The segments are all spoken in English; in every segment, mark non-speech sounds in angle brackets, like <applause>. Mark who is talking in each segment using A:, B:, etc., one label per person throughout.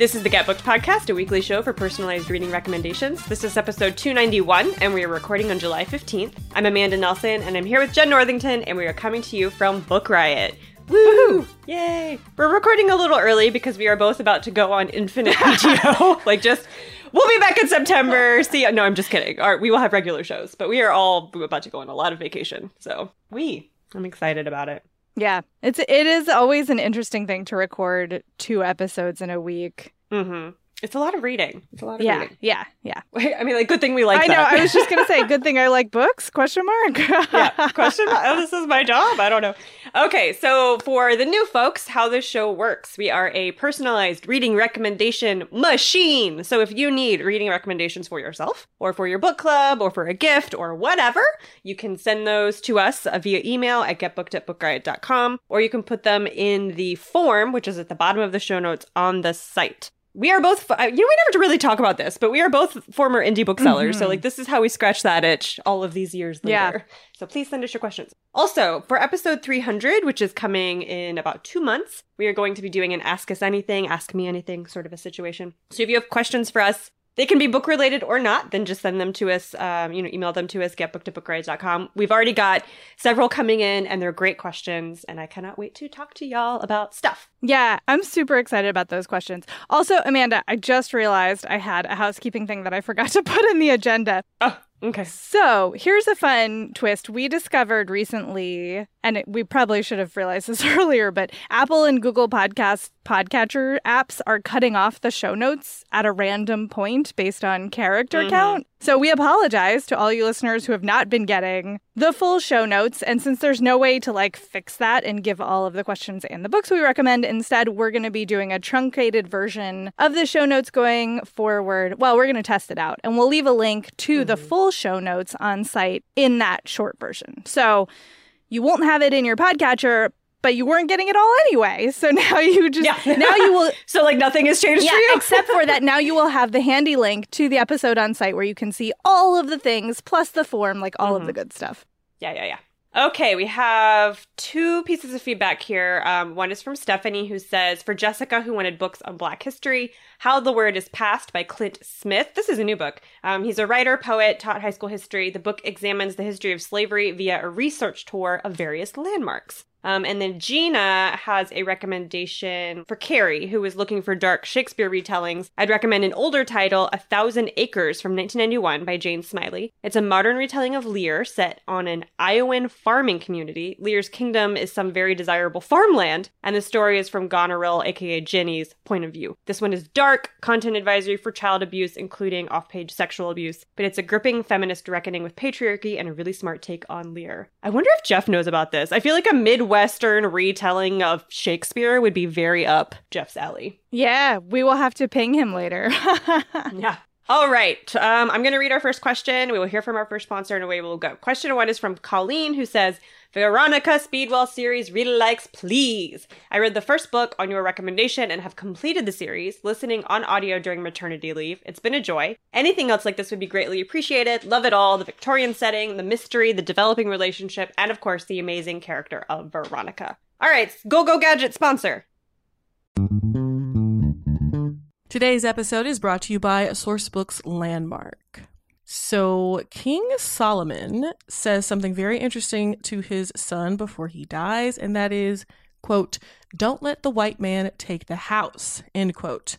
A: This is the Get Booked Podcast, a weekly show for personalized reading recommendations. This is episode 291, and we are recording on July 15th. I'm Amanda Nelson, and I'm here with Jen Northington, and we are coming to you from Book Riot. Woo! Yay! We're recording a little early because we are both about to go on infinite <laughs> PTO. like, just, we'll be back in September. See, no, I'm just kidding. Our, we will have regular shows, but we are all about to go on a lot of vacation. So, we, I'm excited about it.
B: Yeah, it's it is always an interesting thing to record two episodes in a week.
A: Mm-hmm. It's a lot of reading. It's a lot of
B: Yeah,
A: reading.
B: yeah, yeah. <laughs>
A: I mean, like, good thing we like
B: I know.
A: that.
B: I was just gonna say, <laughs> good thing I like books? Question mark. <laughs>
A: yeah. Question mark. Oh, this is my job. I don't know. Okay, so for the new folks, how this show works, we are a personalized reading recommendation machine. So if you need reading recommendations for yourself, or for your book club, or for a gift, or whatever, you can send those to us via email at getbooked at bookriot.com, or you can put them in the form, which is at the bottom of the show notes on the site. We are both, uh, you know, we never really talk about this, but we are both former indie booksellers. So, like, this is how we scratch that itch all of these years later.
B: Yeah.
A: So please send us your questions. Also, for episode 300, which is coming in about two months, we are going to be doing an Ask Us Anything, Ask Me Anything sort of a situation. So if you have questions for us, they can be book related or not, then just send them to us, um, you know, email them to us, getbooked We've already got several coming in and they're great questions, and I cannot wait to talk to y'all about stuff.
B: Yeah, I'm super excited about those questions. Also, Amanda, I just realized I had a housekeeping thing that I forgot <laughs> to put in the agenda.
A: Oh, okay.
B: So here's a fun twist. We discovered recently, and it, we probably should have realized this <laughs> earlier, but Apple and Google Podcast podcatcher apps are cutting off the show notes at a random point based on character mm-hmm. count. So we apologize to all you listeners who have not been getting the full show notes. And since there's no way to like fix that and give all of the questions and the books we recommend, instead we're going to be doing a truncated version of the show notes going forward. Well, we're going to test it out and we'll leave a link to the mm-hmm. full show notes on site in that short version. So you won't have it in your podcatcher, but you weren't getting it all anyway. <laughs> So now you just
A: Yeah. <laughs>
B: now you will <laughs>
A: So, like, nothing has changed
B: yeah,
A: for you?
B: except for that now you will have the handy link to the episode on site where you can see all of the things plus the form, like all of the mm-hmm. good stuff.
A: Yeah, yeah, yeah. Okay, we have two pieces of feedback here. Um, one is from Stephanie, who says, For Jessica, who wanted books on Black history, How the Word is Passed by Clint Smith. This is a new book. Um, he's a writer, poet, taught high school history. The book examines the history of slavery via a research tour of various landmarks. Um, and then Gina has a recommendation for Carrie, who is looking for dark Shakespeare retellings. I'd recommend an older title, A Thousand Acres from 1991 by Jane Smiley. It's a modern retelling of Lear set on an Iowan farming community. Lear's kingdom is some very desirable farmland, and the story is from Goneril, aka Ginny's, point of view. This one is dark, content advisory for child abuse, including off page sexual abuse, but it's a gripping feminist reckoning with patriarchy and a really smart take on Lear. I wonder if Jeff knows about this. I feel like a Midwestern retelling of Shakespeare would be very up Jeff's alley.
B: Yeah, we will have to ping him later. <laughs>
A: Yeah. All right. Um, I'm going to read our first question. We will hear from our first sponsor and away we'll go. Question one is from Colleen, who says, Veronica Speedwell series really likes, please. I read the first book on your recommendation and have completed the series, listening on audio during maternity leave. It's been a joy. Anything else like this would be greatly appreciated. Love it all the Victorian setting, the mystery, the developing relationship, and of course, the amazing character of Veronica. All right, go go gadget sponsor.
C: Today's episode is brought to you by Sourcebooks Landmark. So, King Solomon says something very interesting to his son before he dies, and that is, quote, don't let the white man take the house, end quote.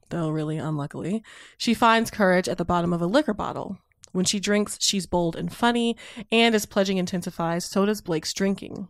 C: though really unluckily, she finds courage at the bottom of a liquor bottle. When she drinks, she's bold and funny, and as pledging intensifies, so does Blake's drinking.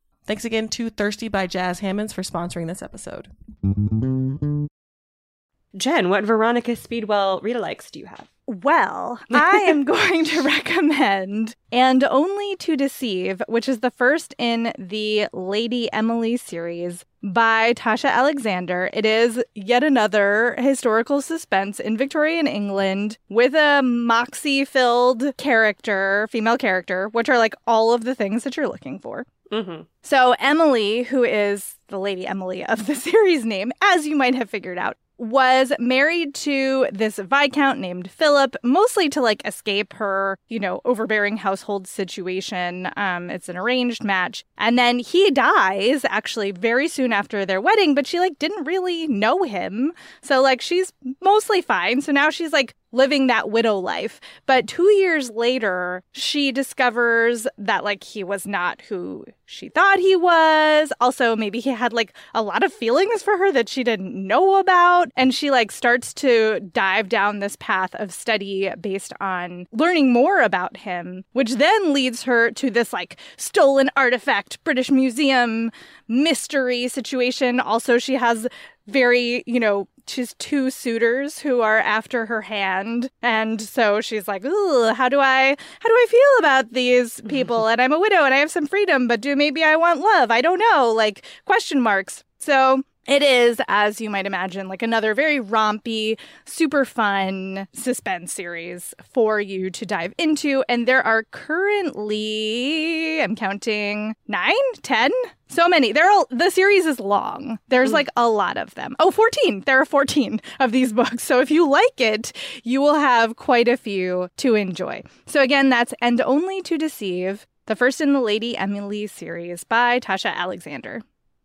C: Thanks again to Thirsty by Jas Hammonds for sponsoring this episode.
A: Jen, what Veronica Speedwell read likes do you have?
B: Well, I am <laughs> going to recommend And Only to Deceive, which is the first in the Lady Emily series by Tasha Alexander. It is yet another historical suspense in Victorian England with a moxie filled character, female character, which are like all of the things that you're looking for.
A: Mm-hmm.
B: So, Emily, who is the Lady Emily of the <laughs> series name, as you might have figured out, was married to this viscount named Philip, mostly to like escape her, you know, overbearing household situation. Um, it's an arranged match. And then he dies actually very soon after their wedding, but she like didn't really know him. So like she's mostly fine. So now she's like living that widow life. But two years later, she discovers that like he was not who she thought he was. Also, maybe he had like a lot of feelings for her that she didn't know about. And she like starts to dive down this path of study based on learning more about him, which then leads her to this like stolen artifact British Museum mystery situation. Also, she has very, you know, she's two suitors who are after her hand. And so she's like Ooh, how do i how do i feel about these <laughs> people? And i'm a widow and i have some freedom but do maybe i want love? I don't know like question marks. So it is, as you might imagine, like another very rompy, super fun suspense series for you to dive into. And there are currently, I'm counting nine, ten, so many. There are the series is long. There's mm. like a lot of them. Oh, 14. There are 14 of these <laughs> books. So if you like it, you will have quite a few to enjoy. So again, that's And Only to Deceive, the first in the Lady Emily series by Tasha Alexander.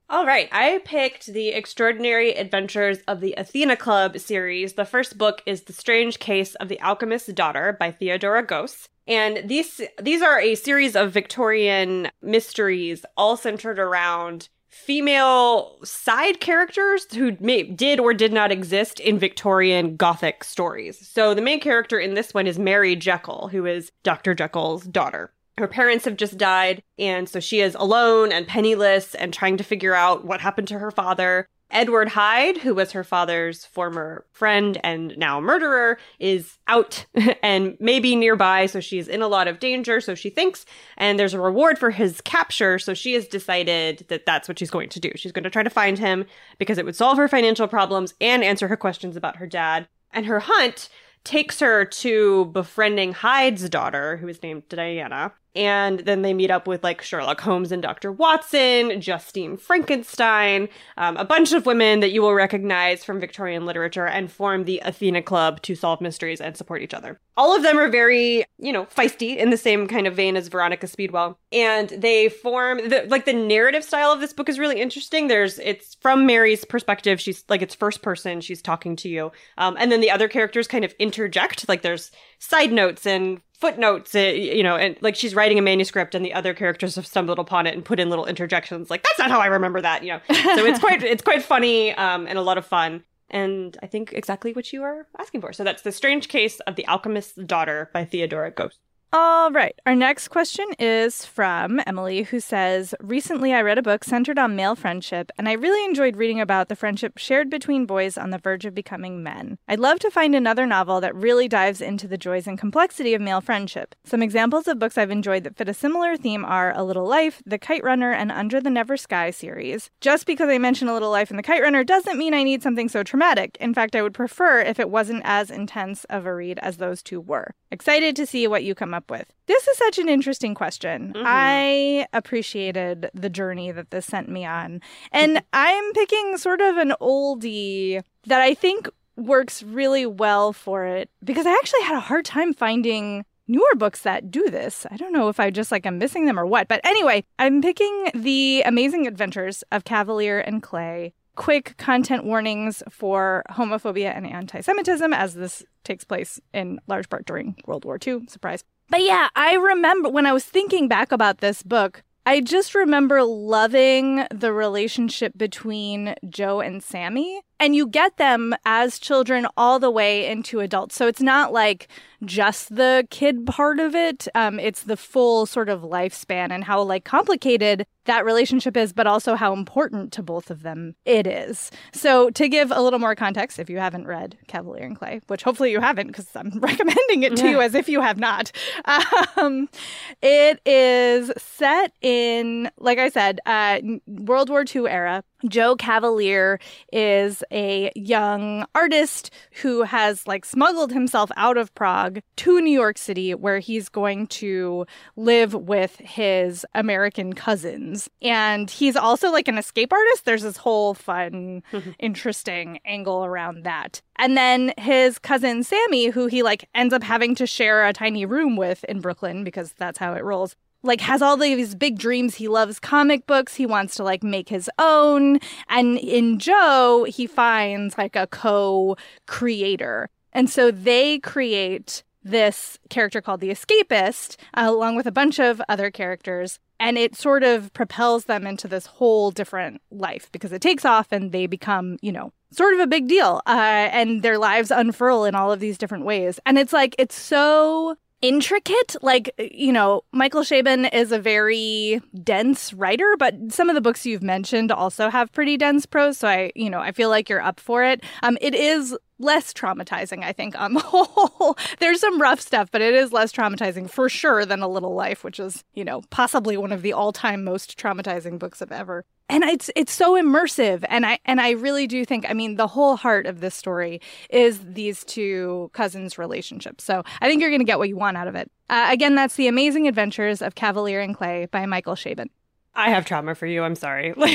A: All right, I picked the Extraordinary Adventures of the Athena Club series. The first book is The Strange Case of the Alchemist's Daughter by Theodora Goss. And these these are a series of Victorian mysteries all centered around female side characters who may, did or did not exist in Victorian Gothic stories. So the main character in this one is Mary Jekyll, who is Dr. Jekyll's daughter her parents have just died, and so she is alone and penniless and trying to figure out what happened to her father. Edward Hyde, who was her father's former friend and now murderer, is out <laughs> and maybe nearby, so she's in a lot of danger, so she thinks, and there's a reward for his capture, so she has decided that that's what she's going to do. She's going to try to find him because it would solve her financial problems and answer her questions about her dad. And her hunt takes her to befriending Hyde's daughter, who is named Diana, and then they meet up with like Sherlock Holmes and Dr. Watson, Justine Frankenstein, um, a bunch of women that you will recognize from Victorian literature and form the Athena Club to solve mysteries and support each other. All of them are very, you know, feisty in the same kind of vein as Veronica Speedwell. And they form, the, like, the narrative style of this book is really interesting. There's, it's from Mary's perspective. She's like, it's first person. She's talking to you. Um, and then the other characters kind of interject. Like, there's side notes and footnotes, uh, you know, and like she's writing a manuscript and the other characters have stumbled upon it and put in little interjections like that's not how I remember that, you know. So it's quite it's quite funny um, and a lot of fun. And I think exactly what you are asking for. So that's The Strange Case of the Alchemist's Daughter by Theodora Goss.
B: All right. Our next question is from Emily, who says Recently, I read a book centered on male friendship, and I really enjoyed reading about the friendship shared between boys on the verge of becoming men. I'd love to find another novel that really dives into the joys and complexity of male friendship. Some examples of books I've enjoyed that fit a similar theme are A Little Life, The Kite Runner, and Under the Never Sky series. Just because I mention A Little Life and The Kite Runner doesn't mean I need something so traumatic. In fact, I would prefer if it wasn't as intense of a read as those two were. Excited to see what you come up with. This is such an interesting question.
A: Mhm.
B: I appreciated the journey that this sent me on. And I'm picking sort of an oldie that I think works really well for it because I actually had a hard time finding newer books that do this. I don't know if I just like I'm missing them or what. But anyway, I'm picking The Amazing Adventures of Kavalier and Clay. Quick content warnings for homophobia and anti Semitism, as this takes place in large part during World War II. Surprise. But yeah, I remember when I was thinking back about this book, I just remember loving the relationship between Joe and Sammy. And you get them as children all the way into adults. So it's not like just the kid part of it. Um, it's the full sort of lifespan and how like complicated that relationship is, but also how important to both of them it is. So to give a little more context, if you haven't read Kavalier and Clay, which hopefully you haven't because I'm <laughs> recommending it to you as if you have not, um, it is set in, like I said, uh, World War II era. Joe Kavalier is a young artist who has like smuggled himself out of Prague to New York City where he's going to live with his American cousins. And he's also like an escape artist. There's this whole fun, <laughs> interesting angle around that. And then his cousin Sammy, who he like ends up having to share a tiny room with in Brooklyn because that's how it rolls like has all these big dreams. He loves comic books. He wants to like make his own. And in Joe, he finds like a co-creator. And so they create this character called the escapist uh, along with a bunch of other characters and it sort of propels them into this whole different life because it takes off and they become you know sort of a big deal uh, and their lives unfurl in all of these different ways and it's like it's so intricate. Like, you know, Michael Chabon is a very dense writer, but some of the books you've mentioned also have pretty dense prose. So I, you know, I feel like you're up for it. Um, it is less traumatizing, I think, on <laughs> the whole. There's some rough stuff, but it is less traumatizing for sure than A Little Life, which is, you know, possibly one of the all-time most traumatizing books of ever. And it's it's so immersive, and I and I really do think, I mean, the whole heart of this story is these two cousins' relationship. So I think you're going to get what you want out of it. Uh, again, that's The Amazing Adventures of Kavalier and Clay by Michael Chabon.
A: I have trauma for you. I'm sorry. <laughs> Like,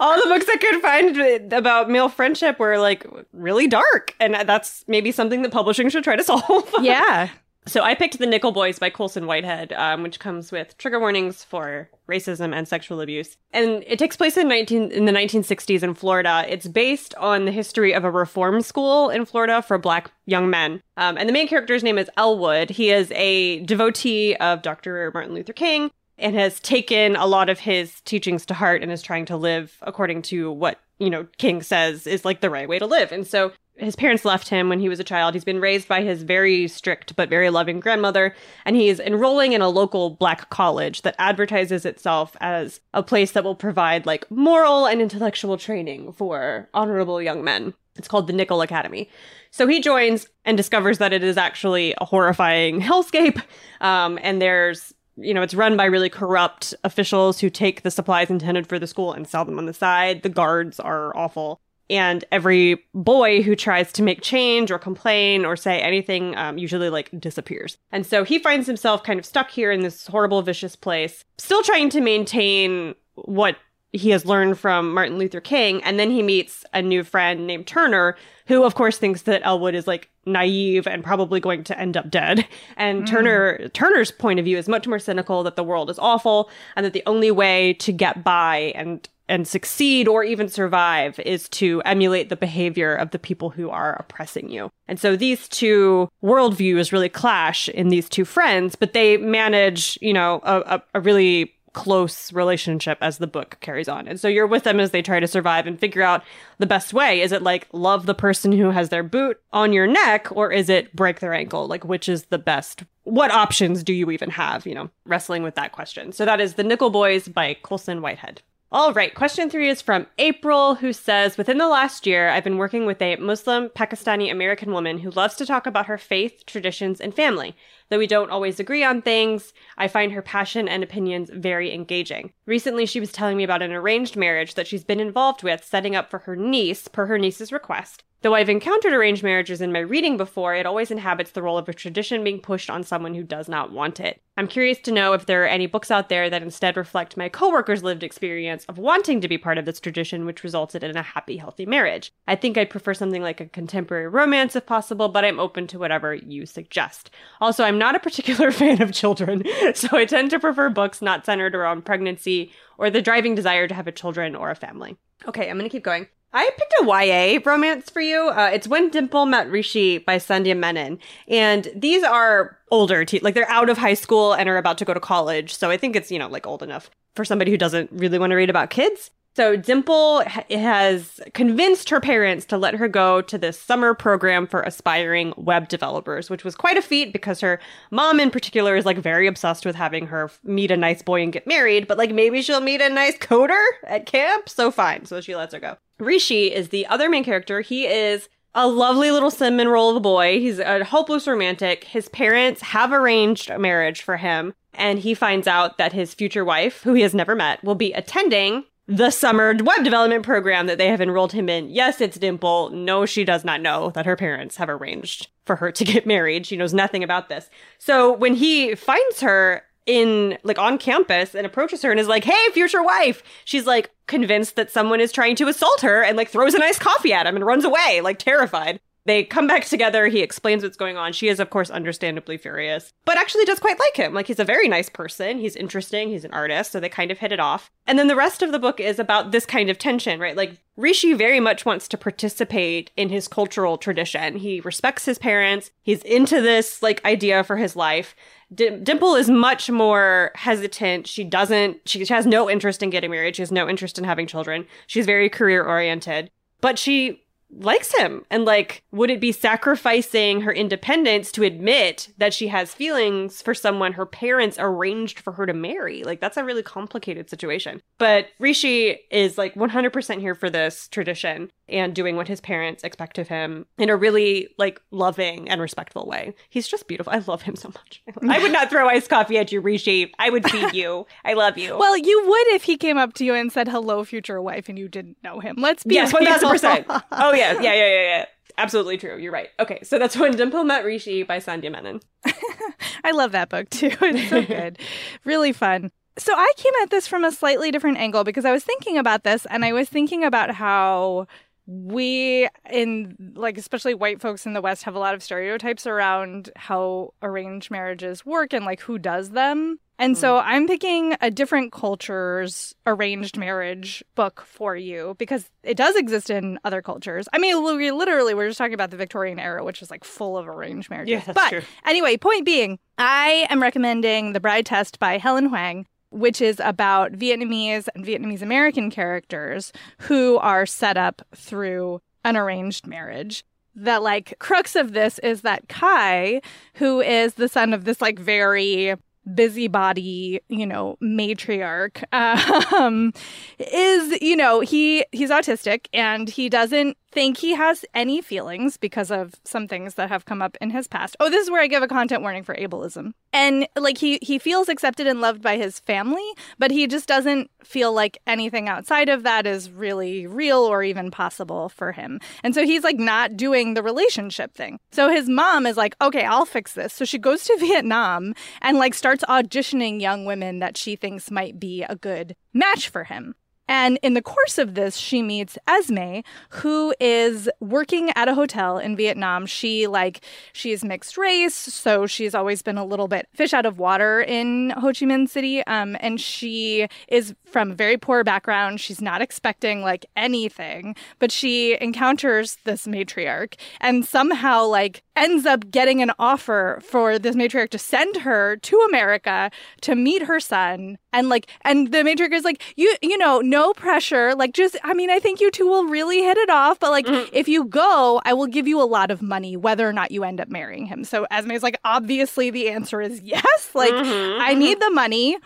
A: all the books I could find about male friendship were like really dark, and that's maybe something that publishing should try to <laughs> solve.
B: Yeah.
A: So I picked The Nickel Boys by Colson Whitehead, um, which comes with trigger warnings for racism and sexual abuse. And it takes place in 19 in the 1960s in Florida. It's based on the history of a reform school in Florida for black young men. Um, and the main character's name is Elwood. He is a devotee of Dr. Martin Luther King and has taken a lot of his teachings to heart and is trying to live according to what, you know, King says is like the right way to live. And so his parents left him when he was a child. He's been raised by his very strict but very loving grandmother, and he's enrolling in a local black college that advertises itself as a place that will provide like moral and intellectual training for honorable young men. It's called the Nickel Academy. So he joins and discovers that it is actually a horrifying <laughs> hellscape. Um, and there's, you know, it's run by really corrupt officials who take the supplies intended for the school and sell them on the side. The guards are awful and every boy who tries to make change or complain or say anything um, usually like disappears. And so he finds himself kind of stuck here in this horrible vicious place still trying to maintain what he has learned from martin luther king and then he meets a new friend named turner who of course thinks that elwood is like naive and probably going to end up dead and hmm. turner turner's point of view is much more cynical that the world is awful and that the only way to get by and and succeed or even survive is to emulate the behavior of the people who are oppressing you. And so these two worldviews really clash in these two friends, but they manage, you know, a, a, a really close relationship as the book carries on. And so you're with them as they try to survive and figure out the best way. Is it like love the person who has their boot on your neck or is it break their ankle? Like which is the best? What options do you even have, you know, wrestling with that question. So that is The Nickel Boys by Colson Whitehead. All right, question three is from April, who says Within the last year, I've been working with a Muslim Pakistani American woman who loves to talk about her faith, traditions, and family. Though we don't always agree on things, I find her passion and opinions very engaging. Recently, she was telling me about an arranged marriage that she's been involved with, setting up for her niece, per her niece's request. Though I've encountered arranged marriages in my reading before, it always inhabits the role of a tradition being pushed on someone who does not want it. I'm curious to know if there are any books out there that instead reflect my coworkers' lived experience of wanting to be part of this tradition, which resulted in a happy, healthy marriage. I think I'd prefer something like a contemporary romance if possible, but I'm open to whatever you suggest. Also, I'm not a particular <laughs> fan of children, so I tend to prefer books not centered around pregnancy or the driving desire to have a children or a family. Okay, I'm gonna keep going. I picked a YA romance for you. Uh, it's When Dimple Met Rishi by Sandhya Menon. And these are older, te- like they're out of high school and are about to go to college. So I think it's, you know, like old enough for somebody who doesn't really want to read about kids. So Dimple has convinced her parents to let her go to this summer program for aspiring web developers, which was quite a feat because her mom in particular is like very obsessed with having her meet a nice boy and get married, but like maybe she'll meet a nice coder at camp. So fine. So she lets her go. Rishi is the other main character. He is a lovely little cinnamon roll of a boy. He's a hopeless romantic. His parents have arranged a marriage for him, and he finds out that his future wife, who he has never met, will be attending the summer web development program that they have enrolled him in. Yes, it's Dimple. No, she does not know that her parents have arranged for her to get married. She knows nothing about this. So when he finds her in like on campus and approaches her and is like, "Hey, future wife." She's like convinced that someone is trying to assault her and like throws a nice coffee at him and runs away, like terrified. They come back together. He explains what's going on. She is, of course, understandably furious, but actually does quite like him. Like, he's a very nice person. He's interesting. He's an artist. So they kind of hit it off. And then the rest of the book is about this kind of tension, right? Like, Rishi very much wants to participate in his cultural tradition. He respects his parents. He's into this, like, idea for his life. Dim- Dimple is much more hesitant. She doesn't, she has no interest in getting married. She has no interest in having children. She's very career oriented, but she likes him. And like would it be sacrificing her independence to admit that she has feelings for someone her parents arranged for her to marry? Like that's a really complicated situation. But rishi is like 100% here for this tradition and doing what his parents expect of him in a really like loving and respectful way. He's just beautiful. I love him so much. I would not throw iced coffee at you rishi. I would feed you. I love you.
B: Well, you would if he came up to you and said hello, future wife, and you didn't know him. Let's be
A: Yes, one thousand percent. <laughs> Oh yeah, yeah, yeah, yeah, yeah. Absolutely true. You're right. Okay, so that's when Dimple met Rishi by Sandhya Menon. <laughs>
B: I love that book too. <laughs> It's so good. really fun. So I came at this from a slightly different angle because I was thinking about this and I was thinking about how we in like especially white folks in the west have a lot of stereotypes around how arranged marriages work and like who does them. And so mm. I'm picking a different culture's arranged marriage book for you because it does exist in other cultures. I mean, we literally we're just talking about the Victorian era, which is like full of arranged marriages.
A: Yeah, that's
B: but
A: true.
B: anyway, point being, I am recommending The Bride Test by Helen Hoang, which is about Vietnamese and Vietnamese American characters who are set up through an arranged marriage. The like crux of this is that Khai, who is the son of this like very busybody, you know, matriarch, <laughs> um, is, you know, he he's autistic and he doesn't think he has any feelings because of some things that have come up in his past. Oh, this is where I give a content warning for ableism. And like he he feels accepted and loved by his family, but he just doesn't feel like anything outside of that is really real or even possible for him. And so he's like not doing the relationship thing. So his mom is like, "Okay, I'll fix this." So she goes to <laughs> Vietnam and like starts auditioning young women that she thinks might be a good match for him. And in the course of this, she meets Esme, who is working at a hotel in Vietnam. She like she's mixed race, so she's always been a little bit fish out of water in Ho Chi Minh City. Um, and she is from a very poor background. She's not expecting like anything, but she encounters this matriarch and somehow like ends up getting an offer for this matriarch to send her to America to meet her son. And like, and the matriarch is like, you, you know, no pressure. Like, just, I mean, I think you two will really hit it off. But like, mm-hmm. if you go, I will give you a lot of money, whether or not you end up marrying him. So Esme's like, obviously the answer is yes. <laughs> Like, mm-hmm. I need the money.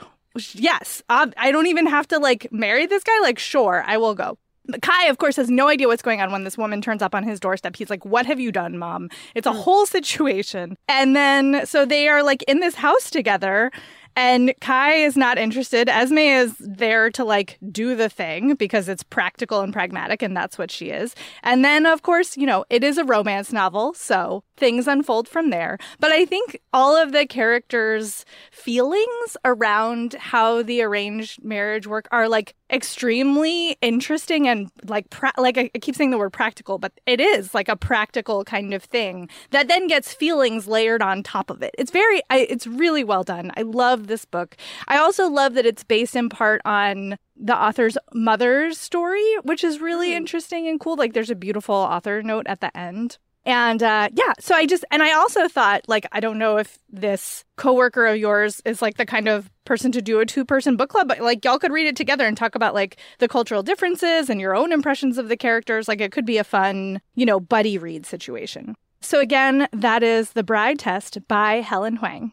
B: Yes. I don't even have to like marry this guy. Like, sure, I will go. Khai, of course, has no idea what's going on when this woman turns up on his doorstep. He's like, What have you done, mom? It's a hmm. whole situation. And then, so they are like in this house together. And Khai is not interested. Esme is there to like do the thing because it's practical and pragmatic, and that's what she is. And then, of course, you know, it is a romance novel, so things unfold from there. But I think all of the characters' feelings around how the arranged marriage work are like extremely interesting and like pra- like I, keep saying the word practical, but it is like a practical kind of thing that then gets feelings layered on top of it. It's very I, it's really well done. I love this book. I also love that it's based in part on the author's mother's story, which is really mm. interesting and cool. Like there's a beautiful author note at the end. And uh, yeah, so I just, and I also thought, like, I don't know if this coworker of yours is like the kind of person to do a two person book club, but like, y'all could read it together and talk about like the cultural differences and your own impressions of the characters. Like, it could be a fun, you know, buddy read situation. So again, that is The Bride Test by Helen Hoang.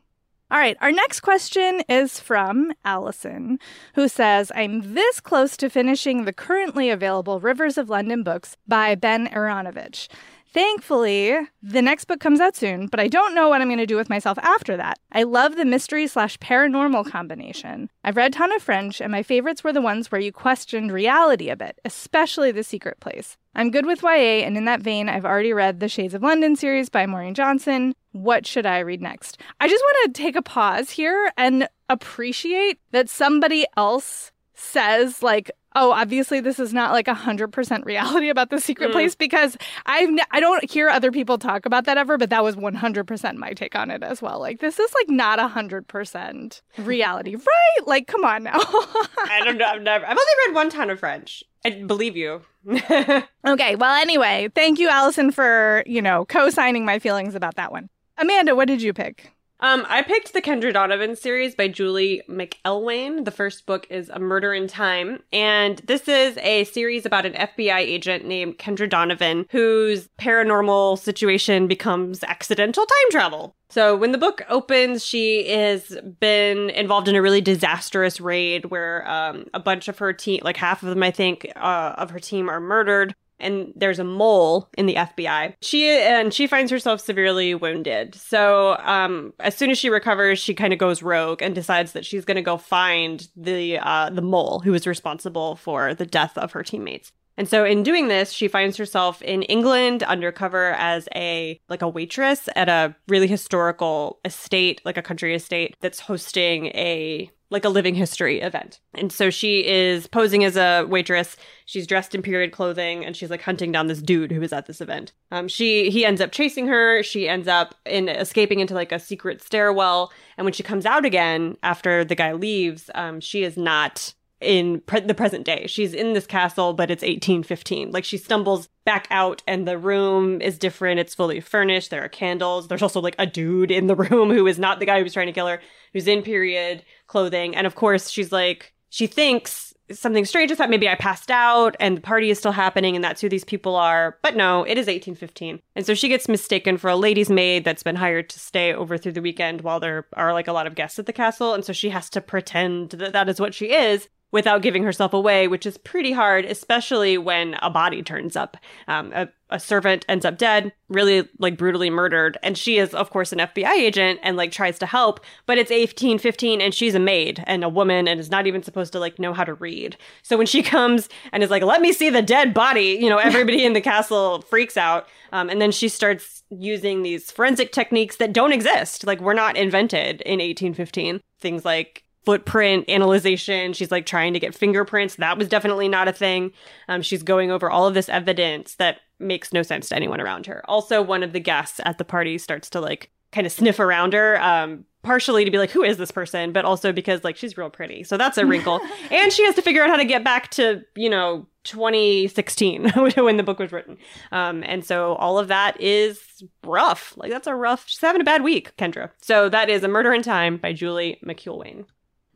B: All right, our next question is from Allison, who says, I'm this close to finishing the currently available Rivers of London books by Ben Aaronovitch. Thankfully, the next book comes out soon, but I don't know what I'm going to do with myself after that. I love the mystery slash paranormal combination. I've read Tana French, and my favorites were the ones where you questioned reality a bit, especially The Secret Place. I'm good with YA, and in that vein, I've already read the Shades of London series by Maureen Johnson. What should I read next? I just want to take a pause here and appreciate that somebody else says, like, oh, obviously this is not like a hundred percent reality about the secret mm. place because I've n- I don't hear other people talk about that ever, but that was one hundred percent my take on it as well. Like this is like not a hundred percent reality, right? Like, come on now. <laughs>
A: I don't know. I've never. I've only read one Tana French. I believe you. <laughs>
B: okay. Well, anyway, thank you, Allison, for you know co-signing my feelings about that one. Amanda, what did you pick?
A: Um, I picked the Kendra Donovan series by Julie McElwain. The first book is A Murder in Time, and this is a series about an FBI agent named Kendra Donovan whose paranormal situation becomes accidental time travel. So when the book opens, she has been involved in a really disastrous raid where um, a bunch of her team, like half of them, I think, uh, of her team are murdered and there's a mole in the FBI. She and she finds herself severely wounded. So um, as soon as she recovers, she kind of goes rogue and decides that she's going to go find the uh, the mole who is responsible for the death of her teammates. And so in doing this, she finds herself in England undercover as a like a waitress at a really historical estate, like a country estate that's hosting a like a living history event. And so she is posing as a waitress. She's dressed in period clothing and she's like hunting down this dude who is at this event. Um, she he ends up chasing her. She ends up in escaping into like a secret stairwell. And when she comes out again after the guy leaves, um, she is not in pre- the present day. She's in this castle, but it's 1815. Like she stumbles back out and the room is different. It's fully furnished. There are candles. There's also like a dude in the <laughs> room who is not the guy who was trying to kill her, who's in period clothing. And of course, she's like, she thinks something strange is that maybe I passed out and the party is still happening and that's who these people are. But no, it is 1815. And so she gets mistaken for a lady's maid that's been hired to stay over through the weekend while there are like a lot of guests at the castle. And so she has to pretend that that is what she is without giving herself away, which is pretty hard, especially when a body turns up. Um, a, a, servant ends up dead, really like brutally murdered, and she is, of course, an FBI agent and like tries to help, but it's 1815 and she's a maid and a woman and is not even supposed to like know how to read. So when she <laughs> comes and is like, let me see the dead body, you know, everybody in the castle freaks out. Um, and then she starts using these forensic techniques that don't exist. Like, were not invented in 1815. Things like footprint analyzation. She's like trying to get fingerprints. That was definitely not a thing. Um, she's going over all of this evidence that makes no sense to anyone around her. Also, one of the guests at the party starts to like kind of sniff around her, um, partially to be like, who is this person? But also because like she's real pretty. So that's a wrinkle. <laughs> and she has to figure out how to get back to, you know, 2016 <laughs> when the book was written. Um, and so all of that is rough. Like that's a rough, she's having a bad week, Kendra. So that is A Murder in Time by Julie McElwain.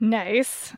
B: Nice.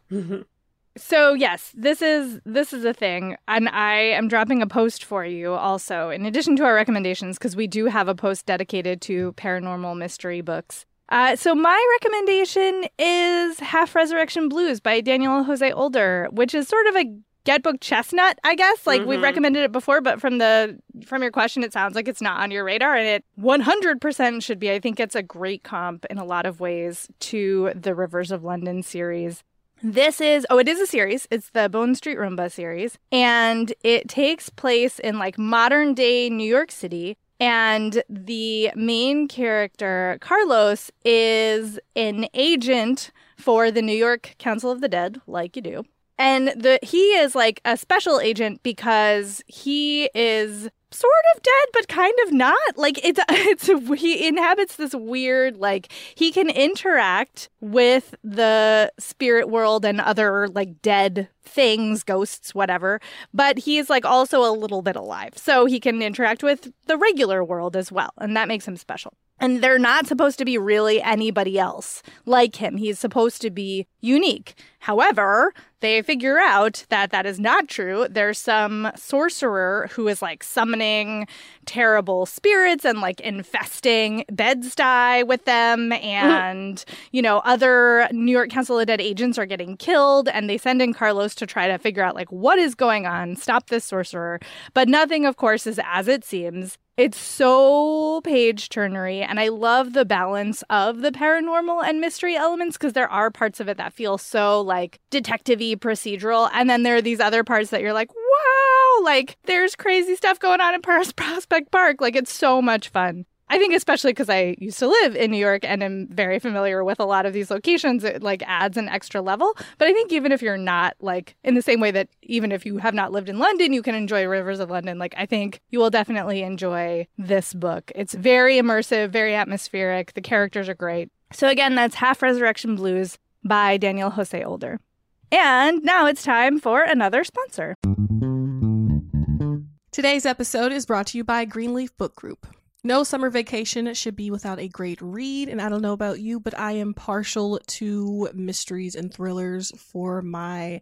B: So yes, this is this is a thing, and I am dropping a post for you also, in addition to our recommendations, because we do have a post dedicated to paranormal mystery books. Uh, so my recommendation is Half Resurrection Blues by Daniel Jose Older, which is sort of a get book chestnut, I guess. Like we've
A: Mhm.
B: recommended it before, but from the from your question, it sounds like it's not on your radar, and it 100% should be. I think it's a great comp in a lot of ways to the Rivers of London series. This is, oh, it is a series. It's the Bone Street Rumba series. And it takes place in like modern day New York City. And the main character, Carlos, is an agent for the New York Council of the Dead, like you do. And the he is like a special agent because he is sort of dead but kind of not. Like it's <laughs> it's he inhabits this weird like he can interact with the spirit world and other like dead things, ghosts, whatever, but he is like also a little bit alive. So he can interact with the regular world as well, and that makes him special. And they're not supposed to be really anybody else like him. He's supposed to be unique. However, they figure out that that is not true. There's some sorcerer who is like summoning terrible spirits and like infesting Bed-Stuy with them. And, <laughs> you know, other New York Council of Dead agents are getting killed. And they send in Carlos to try to figure out like what is going on, stop this sorcerer. But nothing, of course, is as it seems. It's so page turnery, and I love the balance of the paranormal and mystery elements because there are parts of it that feel so like detective-y procedural, and then there are these other parts that you're like, wow, like there's crazy stuff going on in Pros- Prospect Park. Like it's so much fun. I think especially because I used to live in New York and am very familiar with a lot of these locations, it like adds an extra level. But I think even if you're not like in the same way that even if you have not lived in London, you can enjoy Rivers of London. Like I think you will definitely enjoy this book. It's very immersive, very atmospheric. The characters are great. So again, that's Half Resurrection Blues by Daniel Jose Older. And now it's time for another sponsor.
C: Today's episode is brought to you by Greenleaf Book Group. No summer vacation should be without a great read, and I don't know about you, but I am partial to mysteries and thrillers for my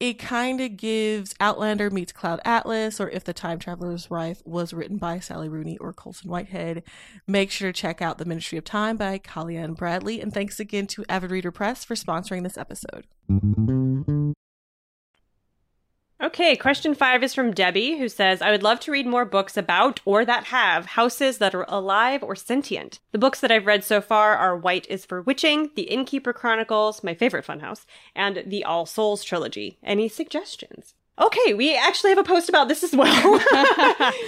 C: It kind of gives Outlander meets Cloud Atlas, or If the Time Traveler's Wife was written by Sally Rooney or Colson Whitehead. Make sure to check out The Ministry of Time by Kaliane Bradley. And thanks again to Avid Reader Press for sponsoring this episode.
A: Okay, question five is from Debbie, who says, I would love to read more books about or that have houses that are alive or sentient. The books that I've read so far are White is for Witching, The Innkeeper Chronicles, my favorite funhouse, and the All Souls trilogy. Any suggestions? Okay, we actually have a post about this as well.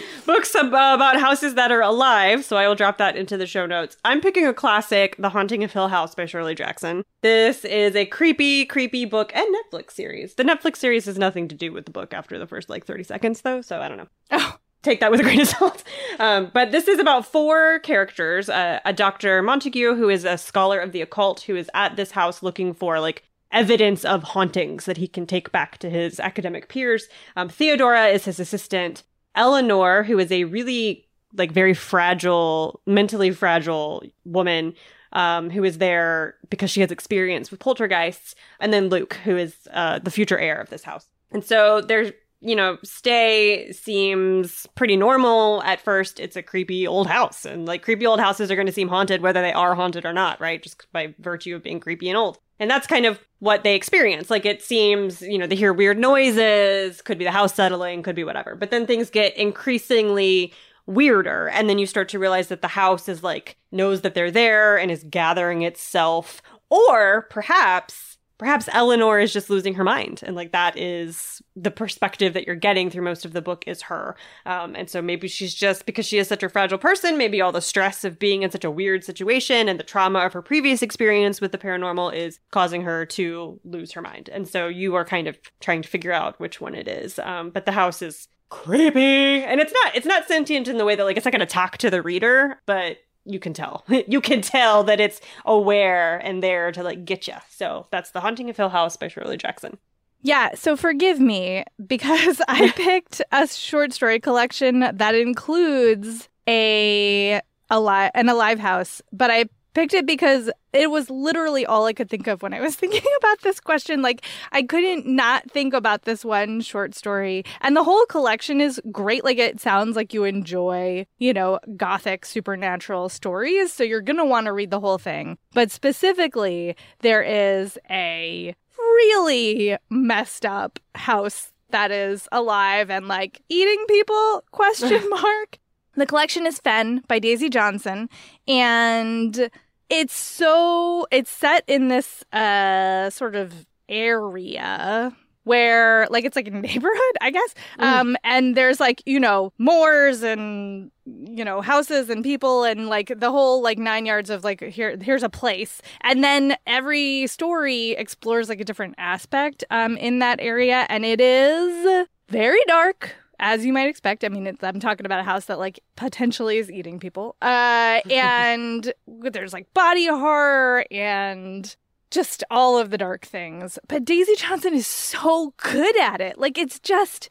A: <laughs> Books ab- about houses that are alive, so I will drop that into the show notes. I'm picking a classic, The Haunting of Hill House by Shirley Jackson. This is a creepy, creepy book and Netflix series. The Netflix series has nothing to do with the book after the first like 30 seconds, though, so I don't know.
B: Oh.
A: Take that with a grain of salt. Um, but this is about four characters uh, a Dr. Montague, who is a scholar of the occult, who is at this house looking for like evidence of hauntings that he can take back to his academic peers. Um, Theodora is his assistant. Eleanor, who is a really like very fragile, mentally fragile woman, um, who is there because she has experience with poltergeists, and then Luke, who is uh, the future heir of this house. And so there's you know, stay seems pretty normal at first. It's a creepy old house, and like creepy old houses are going to seem haunted whether they are haunted or not, right? Just by virtue of being creepy and old. And that's kind of what they experience. Like it seems, you know, they hear weird noises, could be the house settling, could be whatever. But then things get increasingly weirder. And then you start to realize that the house is like, knows that they're there and is gathering itself. Or perhaps perhaps Eleanor is just losing her mind. And like that is the perspective that you're getting through most of the book is her. Um, and so maybe she's just because she is such a fragile person, maybe all the stress of being in such a weird situation and the trauma of her previous experience with the paranormal is causing her to lose her mind. And so you are kind of trying to figure out which one it is. Um, but the house is creepy and it's not it's not sentient in the way that like it's not going to talk to the reader but you can tell. <laughs> you can tell that it's aware and there to like get you. So that's The Haunting of Hill House by Shirley Jackson.
B: Yeah, so forgive me because I <laughs> picked a short story collection that includes a a alive an alive house, but I picked it because it was literally all I could think of when I was <laughs> thinking about this question. Like, I couldn't not think about this one short story. And the whole collection is great. Like, it sounds like you enjoy, you know, gothic supernatural stories. So you're going to want to read the whole thing. But specifically, there is a really messed up house that is alive and like eating people question <laughs> mark the collection is fen by daisy johnson and it's so it's set in this uh sort of area where like it's like a <laughs> neighborhood i guess.
A: Mm.
B: um and there's like you know moors and you know houses and people and like the whole like nine yards of like here here's a place. And then every story explores like a different aspect um in that area. And it is very dark as you might expect. I mean, it's, I'm talking about a house that like potentially is eating people. Uh, <laughs> and there's like body horror and just all of the dark things. But Daisy Johnson is so good at it. Like it's just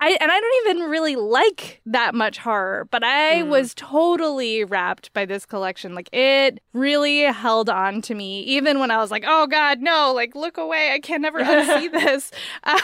B: I and I don't even really like that much horror, but I
A: Mm.
B: was totally wrapped by this collection. Like it really held on to me even when I was like, "Oh god, no, like look away. I can never <laughs> unsee this." <laughs>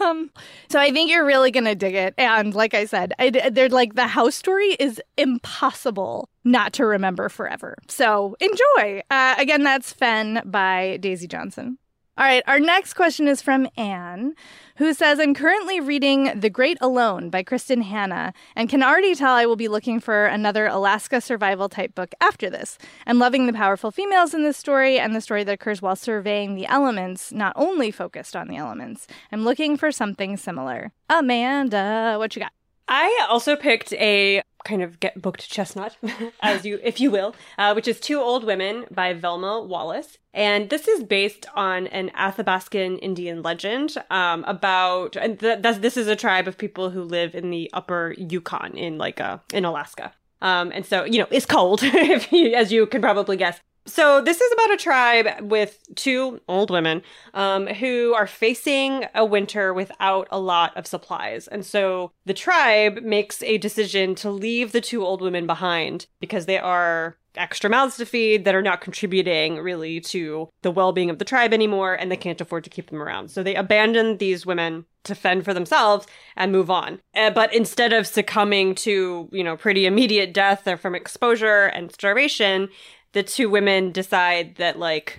B: Um so I think you're really going to dig it. And like I said, I, they're like the house story is impossible not to remember forever. So enjoy. Uh, again, that's Fen by Daisy Johnson. All right, our next question is from Anne, who says, I'm currently reading The Great Alone by Kristin Hannah and can already tell I will be looking for another Alaska survival type book after this. I'm loving the powerful females in this story and the story that occurs while surveying the elements, not only focused on the elements. I'm looking for something similar. Amanda, what you got?
A: I also picked a kind of get booked chestnut, <laughs> as you, if you will, uh, which is Two Old Women by Velma Wallis. And this is based on an Athabascan Indian legend um, about, and th- this is a tribe of people who live in the upper Yukon in like, uh, in Alaska. Um, and so, you know, it's cold, <laughs> you, as you can probably guess. So this is about a tribe with two old women um, who are facing a winter without a lot of supplies. And so the tribe makes a decision to leave the two old women behind because they are extra mouths to feed that are not contributing really to the well-being of the tribe anymore and they can't afford to keep them around so they abandon these women to fend for themselves and move on uh, but instead of succumbing to you know pretty immediate death from exposure and starvation the two women decide that like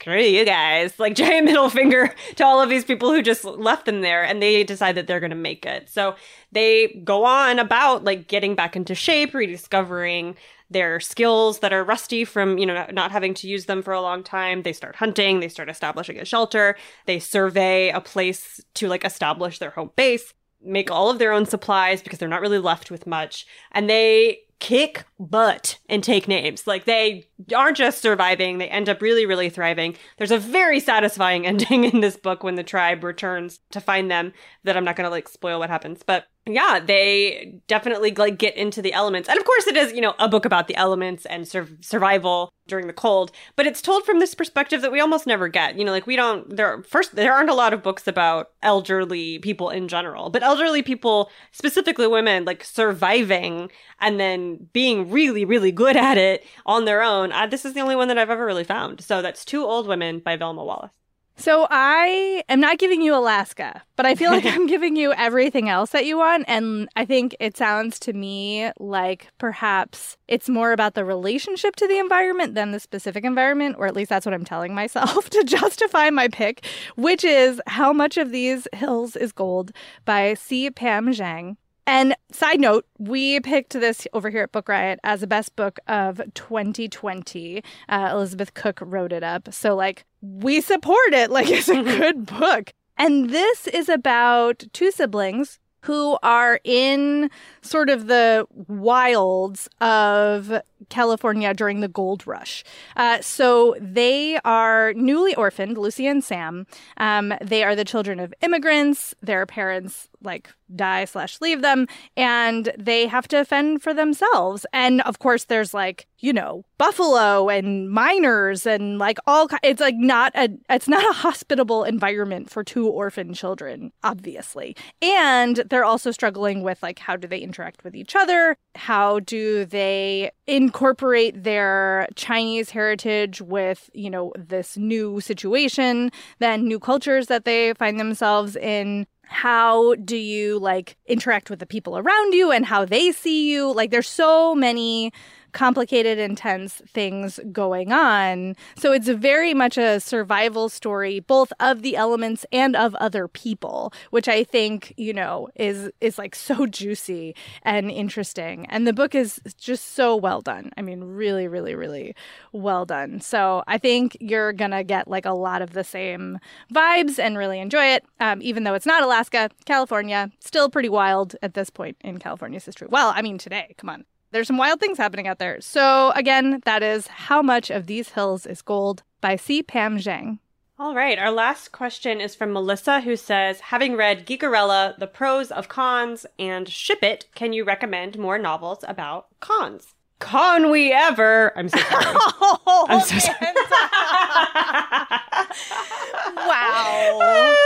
A: screw you guys like <laughs> giant middle finger to all of these people who just left them there and they decide that they're going to make it. So they go on about like getting back into shape rediscovering their skills that are rusty from you know not having to use them for a long time. They start hunting they start establishing a shelter they survey a place to like establish their home base make all of their own supplies because they're not really left with much and they kick butt and take names. Like they aren't just surviving, they end up really, really thriving. There's a very satisfying <laughs> ending in this book when the tribe returns to find them that I'm not gonna like spoil what happens. But yeah, they definitely like get into the elements. And of course it is, you know, a book about the elements and sur- survival during the cold, but it's told from this perspective that we almost never get. You know, like we don't there first there aren't a lot of books about elderly people in general, but elderly people, specifically women, like surviving and then being really really good at it on their own. Uh, this is the only one that I've ever really found. So that's Two Old Women by Velma Wallis.
B: So I am not giving you Alaska, but I feel like <laughs> I'm giving you everything else that you want. And I think it sounds to me like perhaps it's more about the relationship to the environment than the specific environment, or at least that's what I'm telling myself <laughs> to justify my pick, which is How Much of These Hills is Gold by C. Pam Zhang. And side note, we picked this over here at Book Riot as the best book of 2020. Uh, Elizabeth Cook wrote it up. So, like, we support it. <laughs> Like, it's a good book. And this is about two siblings who are in sort of the wilds of California during the gold rush. Uh, so they are newly orphaned, Lucy and Sam. Um, they are the children of immigrants. Their parents like die slash leave them and they have to fend for themselves and of course there's like you know buffalo and miners and like all it's like not a it's not a hospitable environment for two orphan children obviously and they're also struggling with like how do they interact with each other how do they incorporate their chinese heritage with you know this new situation then new cultures that they find themselves in. How do you like interact with the people around you and how they see you? Like there's so many complicated, intense things going on. So it's very much a survival story, both of the elements and of other people, which I think, you know, is is like so juicy and interesting. And the book is just so well done. I mean, really, really, really well done. So I think you're gonna get like a lot of the same vibes and really enjoy it. Um, even though it's not Alaska, California, still pretty wild at this point in California's history. Well, I mean, today, come on. There's some wild things happening out there. So, again, that is How Much of These Hills is Gold by C. Pam Zhang.
A: All right, our last question is from Melissa, who says, Having read Geekerella, The Pros of Cons, and Ship It, can you recommend more novels about cons? Con we ever? I'm so sorry.
B: Oh, <laughs>
A: I'm so <laughs> sorry. <laughs>
B: wow.
A: Ah,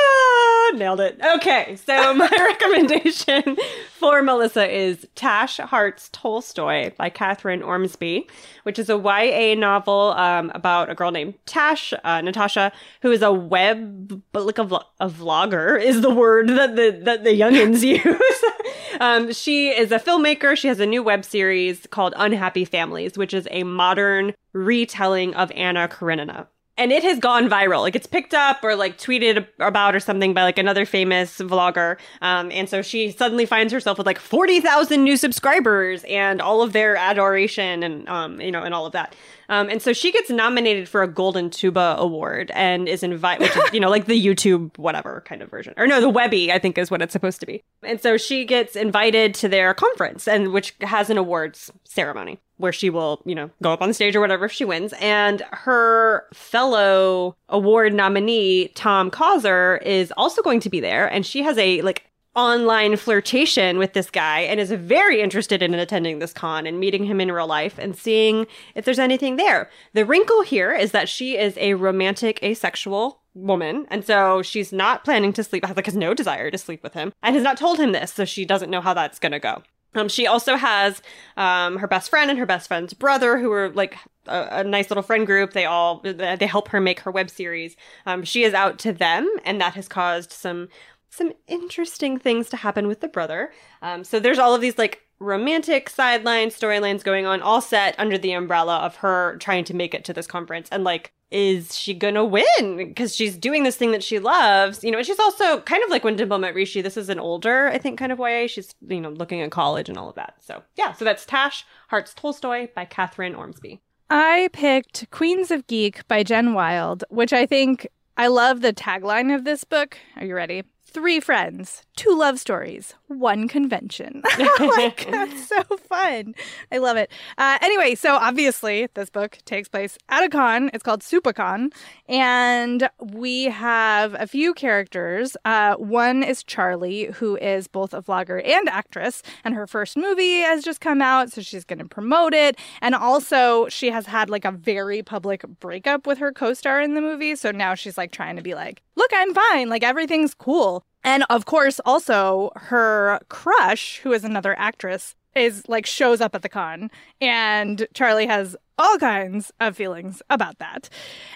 A: Nailed it. Okay, so <laughs> my recommendation for Melissa is Tash Hearts Tolstoy by Kathryn Ormsbee, which is a YA novel um, about a girl named Tash, uh, Natasha, who is a web, but like a, a vlogger is the word that the that the youngins <laughs> use. um, she is a filmmaker. She has a new web series called Unhappy Families, which is a modern retelling of Anna Karenina and it has gone viral. Like it's picked up or like tweeted about or something by like another famous vlogger. Um, and so she suddenly finds herself with like 40,000 new subscribers and all of their adoration and, um, you know, and all of that. Um, and so she gets nominated for a Golden Tuba Award and is invited, which is, you know, like the YouTube whatever kind of version. Or no, the Webby, I think is what it's supposed to be. And so she gets invited to their conference and which has an awards ceremony where she will, you know, go up on the stage or whatever if she wins. And her fellow award nominee, Thom Causer, is also going to be there. And she has a like online flirtation with this guy and is very interested in attending this con and meeting him in real life and seeing if there's anything there. The wrinkle here is that she is aromantic asexual woman and so she's not planning to sleep like has no desire to sleep with him and has not told him this so she doesn't know how that's going to go. Um, she also has um, her best friend and her best friend's brother, who are like a, a, nice little friend group. They all they help her make her web series. Um, she is out to them, and that has caused some some interesting things to happen with the brother. Um, so there's all of these like romantic sideline storylines going on, all set under the umbrella of her trying to make it to this conference. And like, is she gonna win? Because she's doing this thing that she loves, you know. And she's also kind of like when Dimple met Rishi. This is an older, I think, kind of YA. She's you know looking at college and all of that. So yeah, so that's Tash Hearts Tolstoy by Kathryn Ormsbee.
B: I picked Queens of Geek by Jen Wilde, which I think I love the tagline of this book. Are you ready? Three friends, two love stories, one convention. <laughs> like, <laughs> that's so fun. I love it. Uh, anyway, so obviously, this book takes place at a con. It's called SupaCon. And we have a few characters. Uh, one is Charlie, who is both a vlogger and actress. And her first movie has just come out, so she's going to promote it. And also, she has had like a very public breakup with her co star in the movie. So now she's like trying to be like, look, I'm fine. Like everything's cool. And of course, also her crush, who is another actress, is like shows up at the con and Charlie has all kinds of feelings about that.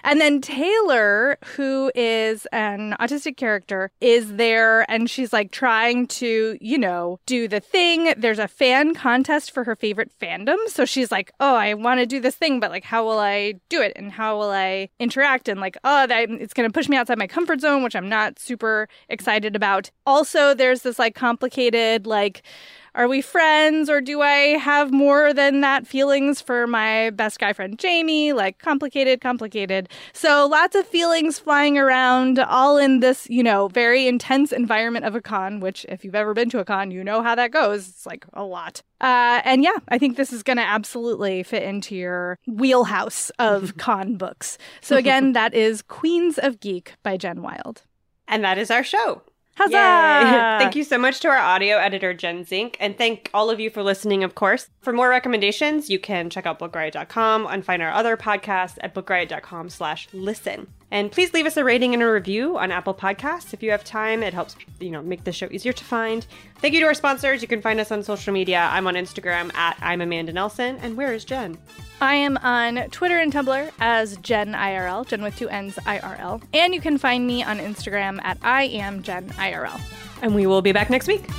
B: And then Taylor, who is an autistic character, is there and she's like trying to, you know, do the thing. There's a fan contest for her favorite fandom. So she's like, oh, I want to do this thing, but like, how will I do it? And how will I interact? And like, oh, that, it's going to push me outside my comfort zone, which I'm not super excited about. Also, there's this like complicated, like, are we friends or do I have more than that feelings for my best guy friend Jamie? Like complicated, complicated. So lots of feelings flying around, all in this, you know, very intense environment of a con, which if you've ever been to a con, you know how that goes. It's like a lot. Uh, and yeah, I think this is going to absolutely fit into your wheelhouse of <laughs> con books. So again, that is Queens of Geek by Jen Wilde.
A: And that is our show.
B: Huzzah! <laughs>
A: Thank you so much to our audio editor, Jen Zink, and thank all of you for listening, of course. For more recommendations, you can check out bookriot.com and find our other podcasts at bookriot.com slash listen. And please leave us a rating and a review on Apple Podcasts if you have time. It helps, you know, make the show easier to find. Thank you to our sponsors. You can find us on social media. I'm on Instagram at I'm Amanda Nelson. And where is Jen?
B: I am on Twitter and Tumblr as Jen IRL, Jen with two N's IRL. And you can find me on Instagram at I am Jen IRL.
A: And we will be back next week.